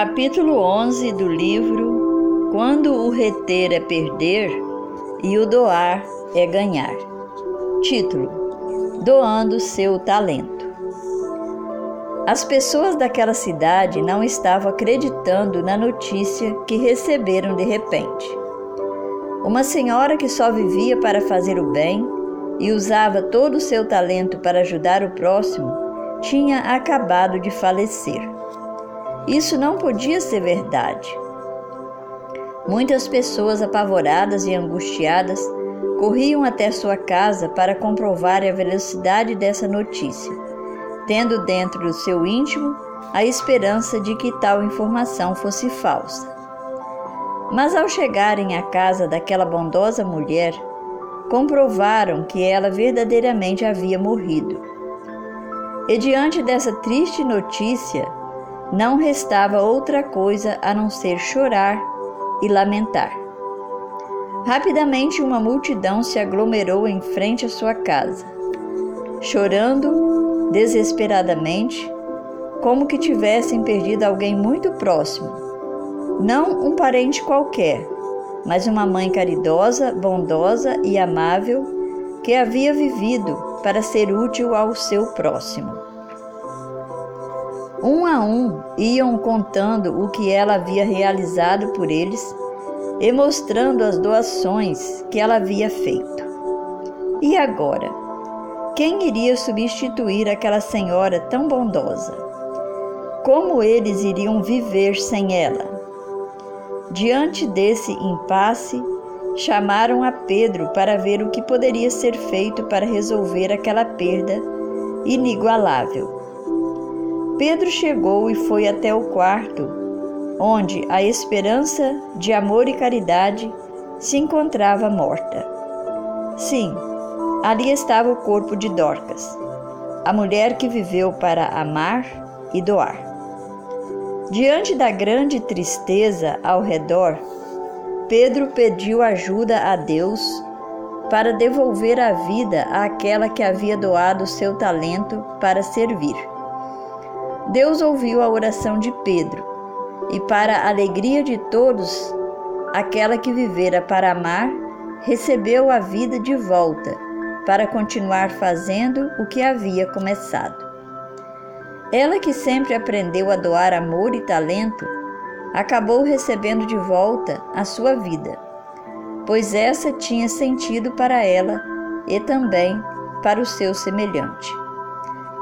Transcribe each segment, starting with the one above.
Capítulo 11 do livro Quando o reter é perder e o doar é ganhar. Título: Doando seu talento. As pessoas daquela cidade não estavam acreditando na notícia que receberam de repente. Uma senhora que só vivia para fazer o bem e usava todo o seu talento para ajudar o próximo tinha acabado de falecer. Isso não podia ser verdade. Muitas pessoas apavoradas e angustiadas corriam até sua casa para comprovar a velocidade dessa notícia, tendo dentro do seu íntimo a esperança de que tal informação fosse falsa. Mas ao chegarem à casa daquela bondosa mulher, comprovaram que ela verdadeiramente havia morrido. E diante dessa triste notícia, não restava outra coisa a não ser chorar e lamentar. Rapidamente uma multidão se aglomerou em frente à sua casa, chorando desesperadamente, como que tivessem perdido alguém muito próximo. Não um parente qualquer, mas uma mãe caridosa, bondosa e amável que havia vivido para ser útil ao seu próximo. Um a um iam contando o que ela havia realizado por eles e mostrando as doações que ela havia feito. E agora? Quem iria substituir aquela senhora tão bondosa? Como eles iriam viver sem ela? Diante desse impasse, chamaram a Pedro para ver o que poderia ser feito para resolver aquela perda inigualável. Pedro chegou e foi até o quarto, onde a esperança de amor e caridade se encontrava morta. Sim, ali estava o corpo de Dorcas, a mulher que viveu para amar e doar. Diante da grande tristeza ao redor, Pedro pediu ajuda a Deus para devolver a vida àquela que havia doado seu talento para servir. Deus ouviu a oração de Pedro e, para a alegria de todos, aquela que vivera para amar recebeu a vida de volta para continuar fazendo o que havia começado. Ela que sempre aprendeu a doar amor e talento, acabou recebendo de volta a sua vida, pois essa tinha sentido para ela e também para o seu semelhante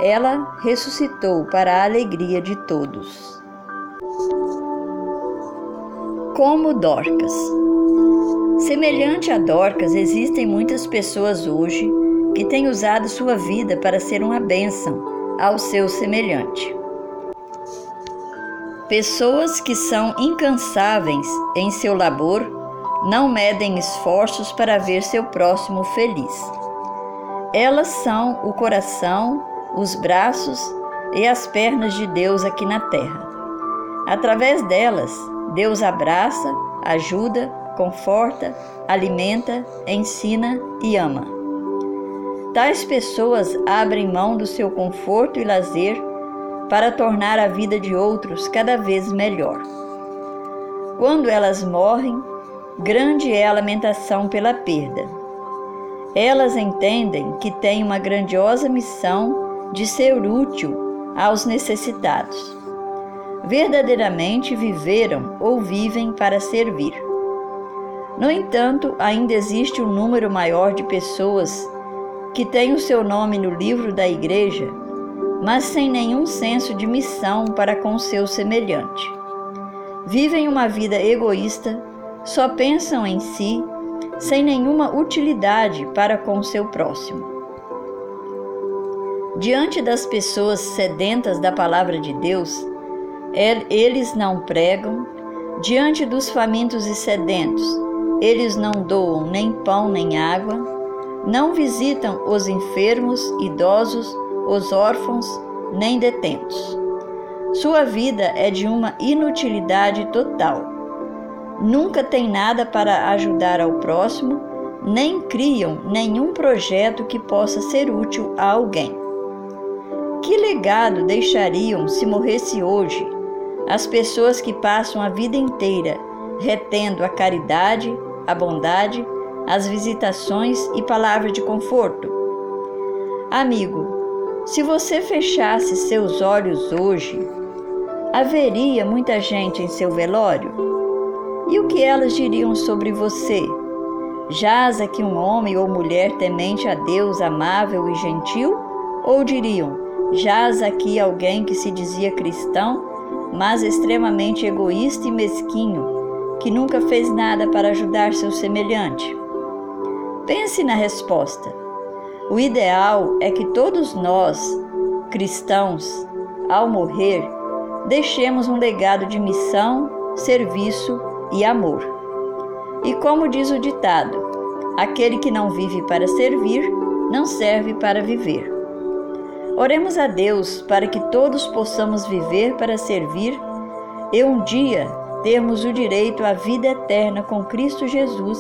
ela ressuscitou para a alegria de todos. Como Dorcas. Semelhante a Dorcas, existem muitas pessoas hoje que têm usado sua vida para ser uma bênção ao seu semelhante. Pessoas que são incansáveis em seu labor não medem esforços para ver seu próximo feliz. Elas são o coração os braços e as pernas de Deus aqui na terra. Através delas, Deus abraça, ajuda, conforta, alimenta, ensina e ama. Tais pessoas abrem mão do seu conforto e lazer para tornar a vida de outros cada vez melhor. Quando elas morrem, grande é a lamentação pela perda. Elas entendem que têm uma grandiosa missão de ser útil aos necessitados. Verdadeiramente viveram ou vivem para servir. No entanto, ainda existe um número maior de pessoas que têm o seu nome no livro da igreja, mas sem nenhum senso de missão para com seu semelhante. Vivem uma vida egoísta, só pensam em si, sem nenhuma utilidade para com seu próximo. Diante das pessoas sedentas da palavra de Deus, eles não pregam. Diante dos famintos e sedentos, eles não doam nem pão nem água. Não visitam os enfermos, idosos, os órfãos, nem detentos. Sua vida é de uma inutilidade total. Nunca tem nada para ajudar ao próximo, nem criam nenhum projeto que possa ser útil a alguém. Que legado deixariam se morresse hoje as pessoas que passam a vida inteira retendo a caridade, a bondade, as visitações e palavras de conforto? Amigo, se você fechasse seus olhos hoje, haveria muita gente em seu velório? E o que elas diriam sobre você? Jaz aqui um homem ou mulher temente a Deus, amável e gentil? Ou diriam, jaz aqui alguém que se dizia cristão, mas extremamente egoísta e mesquinho, que nunca fez nada para ajudar seu semelhante? Pense na resposta. O ideal é que todos nós, cristãos, ao morrer, deixemos um legado de missão, serviço e amor. E como diz o ditado, aquele que não vive para servir, não serve para viver. Oremos a Deus para que todos possamos viver para servir e um dia termos o direito à vida eterna com Cristo Jesus,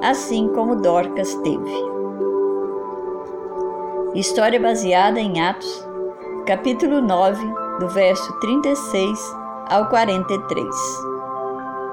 assim como Dorcas teve. História baseada em Atos, capítulo 9, do verso 36 ao 43.